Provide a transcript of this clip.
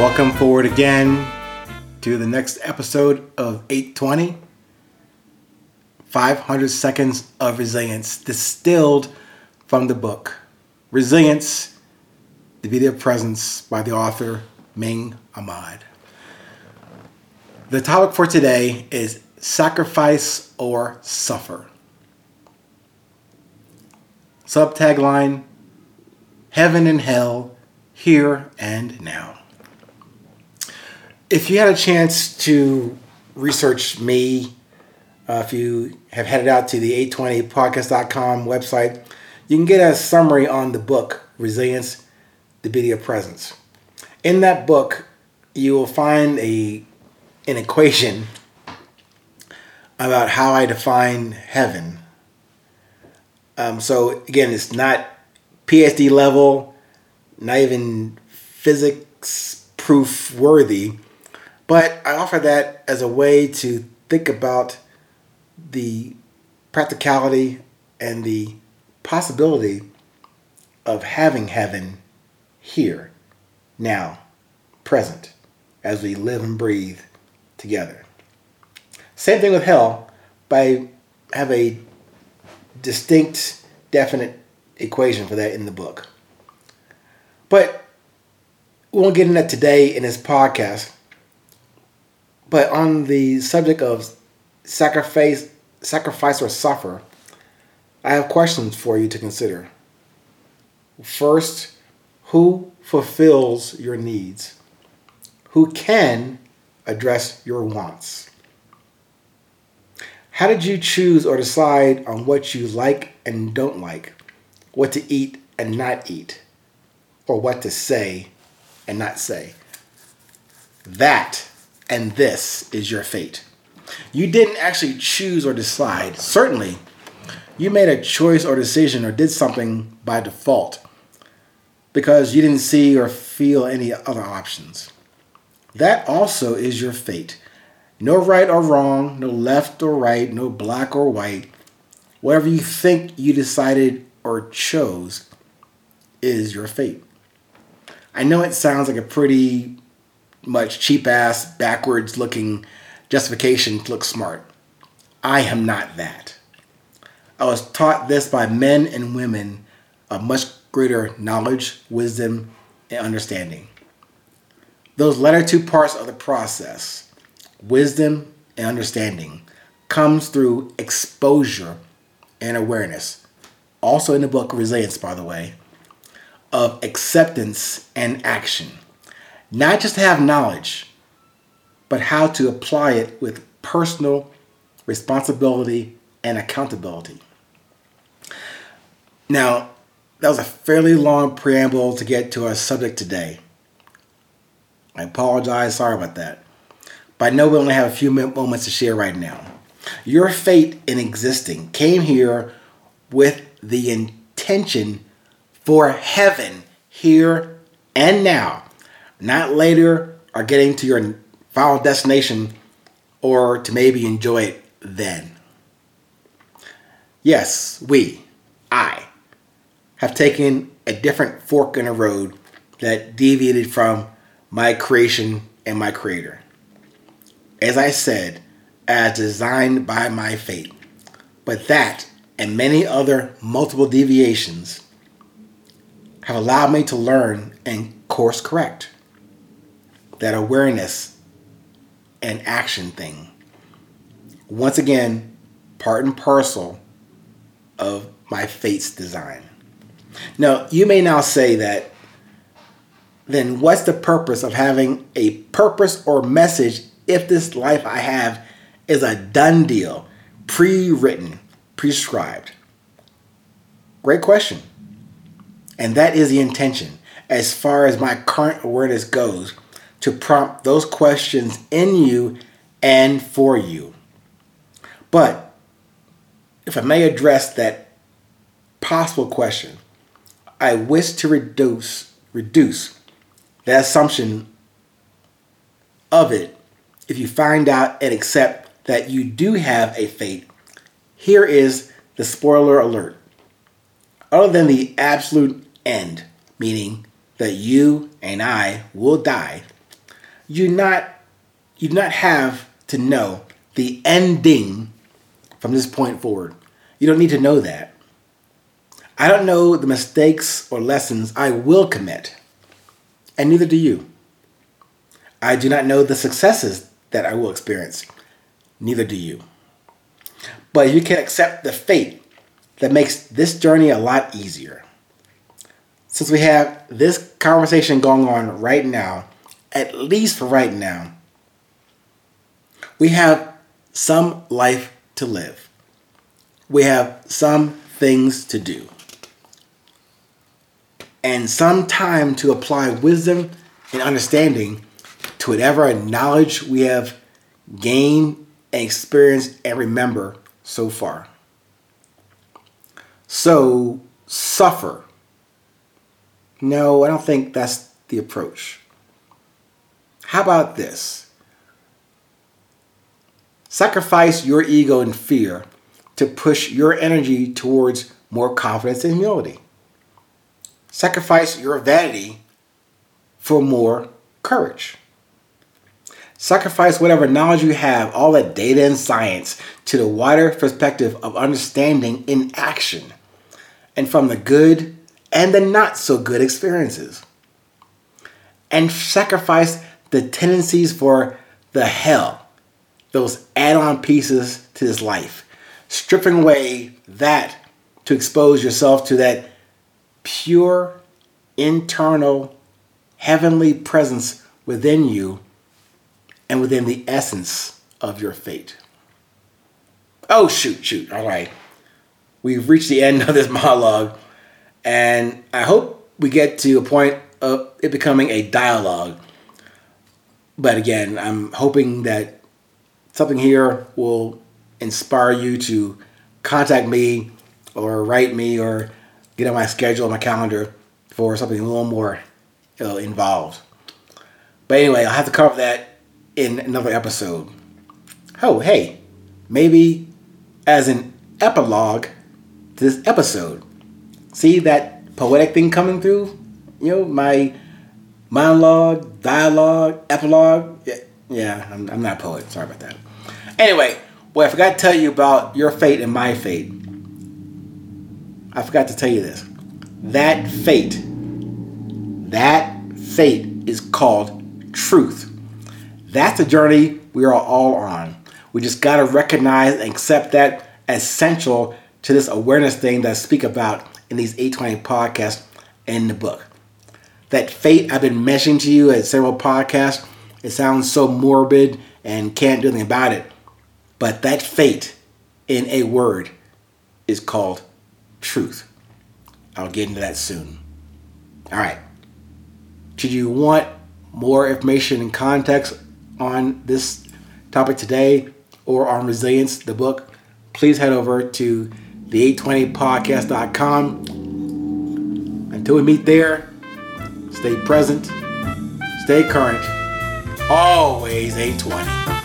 Welcome forward again to the next episode of 820 500 Seconds of Resilience, distilled from the book Resilience, the Beauty of Presence by the author Ming Ahmad. The topic for today is sacrifice or suffer. Subtagline Heaven and Hell, Here and Now. If you had a chance to research me, uh, if you have headed out to the 820podcast.com website, you can get a summary on the book Resilience, the Beauty of Presence. In that book, you will find a an equation about how I define heaven. Um, so again, it's not PhD level, not even physics proof worthy, but I offer that as a way to think about the practicality and the possibility of having heaven here, now, present, as we live and breathe together. Same thing with hell, but I have a distinct, definite equation for that in the book. But we won't get into that today in this podcast. But on the subject of sacrifice, sacrifice or suffer, I have questions for you to consider. First, who fulfills your needs? Who can address your wants? How did you choose or decide on what you like and don't like, what to eat and not eat, or what to say and not say? That and this is your fate. You didn't actually choose or decide. Certainly, you made a choice or decision or did something by default because you didn't see or feel any other options. That also is your fate. No right or wrong, no left or right, no black or white. Whatever you think you decided or chose is your fate. I know it sounds like a pretty much cheap ass, backwards looking justification to look smart. I am not that. I was taught this by men and women of much greater knowledge, wisdom, and understanding. Those latter two parts of the process, wisdom and understanding, comes through exposure and awareness. Also in the book Resilience, by the way, of acceptance and action. Not just to have knowledge, but how to apply it with personal responsibility and accountability. Now, that was a fairly long preamble to get to our subject today. I apologize, sorry about that. But I know we only have a few moments to share right now. Your fate in existing came here with the intention for heaven here and now, not later or getting to your final destination or to maybe enjoy it then. Yes, we, I, have taken a different fork in the road that deviated from my creation and my creator. As I said, as designed by my fate. But that and many other multiple deviations have allowed me to learn and course correct. That awareness and action thing. Once again, part and parcel of my fate's design. Now, you may now say that then what's the purpose of having a purpose or message if this life I have is a done deal, pre written, prescribed? Great question. And that is the intention, as far as my current awareness goes, to prompt those questions in you and for you. But if I may address that possible question, I wish to reduce reduce the assumption of it if you find out and accept that you do have a fate. Here is the spoiler alert. Other than the absolute end, meaning that you and I will die, you not you not have to know the ending from this point forward. You don't need to know that. I don't know the mistakes or lessons I will commit, and neither do you. I do not know the successes that I will experience, neither do you. But you can accept the fate that makes this journey a lot easier. Since we have this conversation going on right now, at least for right now, we have some life to live. We have some things to do. And some time to apply wisdom and understanding to whatever knowledge we have gained and experienced and remember so far. So, suffer. No, I don't think that's the approach. How about this? Sacrifice your ego and fear to push your energy towards more confidence and humility. Sacrifice your vanity for more courage. Sacrifice whatever knowledge you have, all that data and science, to the wider perspective of understanding in action and from the good and the not so good experiences. And sacrifice the tendencies for the hell, those add on pieces to this life, stripping away that to expose yourself to that pure, internal, heavenly presence within you and within the essence of your fate. Oh, shoot, shoot. All right. We've reached the end of this monologue, and I hope we get to a point of it becoming a dialogue. But again, I'm hoping that something here will inspire you to contact me or write me or get on my schedule, my calendar for something a little more uh, involved. But anyway, I'll have to cover that in another episode. Oh, hey, maybe as an epilogue to this episode. See that poetic thing coming through? You know, my monologue, dialogue, epilogue. Yeah, yeah I'm, I'm not a poet. Sorry about that. Anyway, well, I forgot to tell you about your fate and my fate. I forgot to tell you this. That fate, that fate is called truth. That's the journey we are all on. We just got to recognize and accept that essential to this awareness thing that I speak about in these 820 podcasts and the book. That fate I've been mentioning to you at several podcasts, it sounds so morbid and can't do anything about it. But that fate in a word is called truth. I'll get into that soon. All right. Should you want more information and context on this topic today or on resilience, the book, please head over to the820podcast.com. Until we meet there, stay present, stay current, always 820.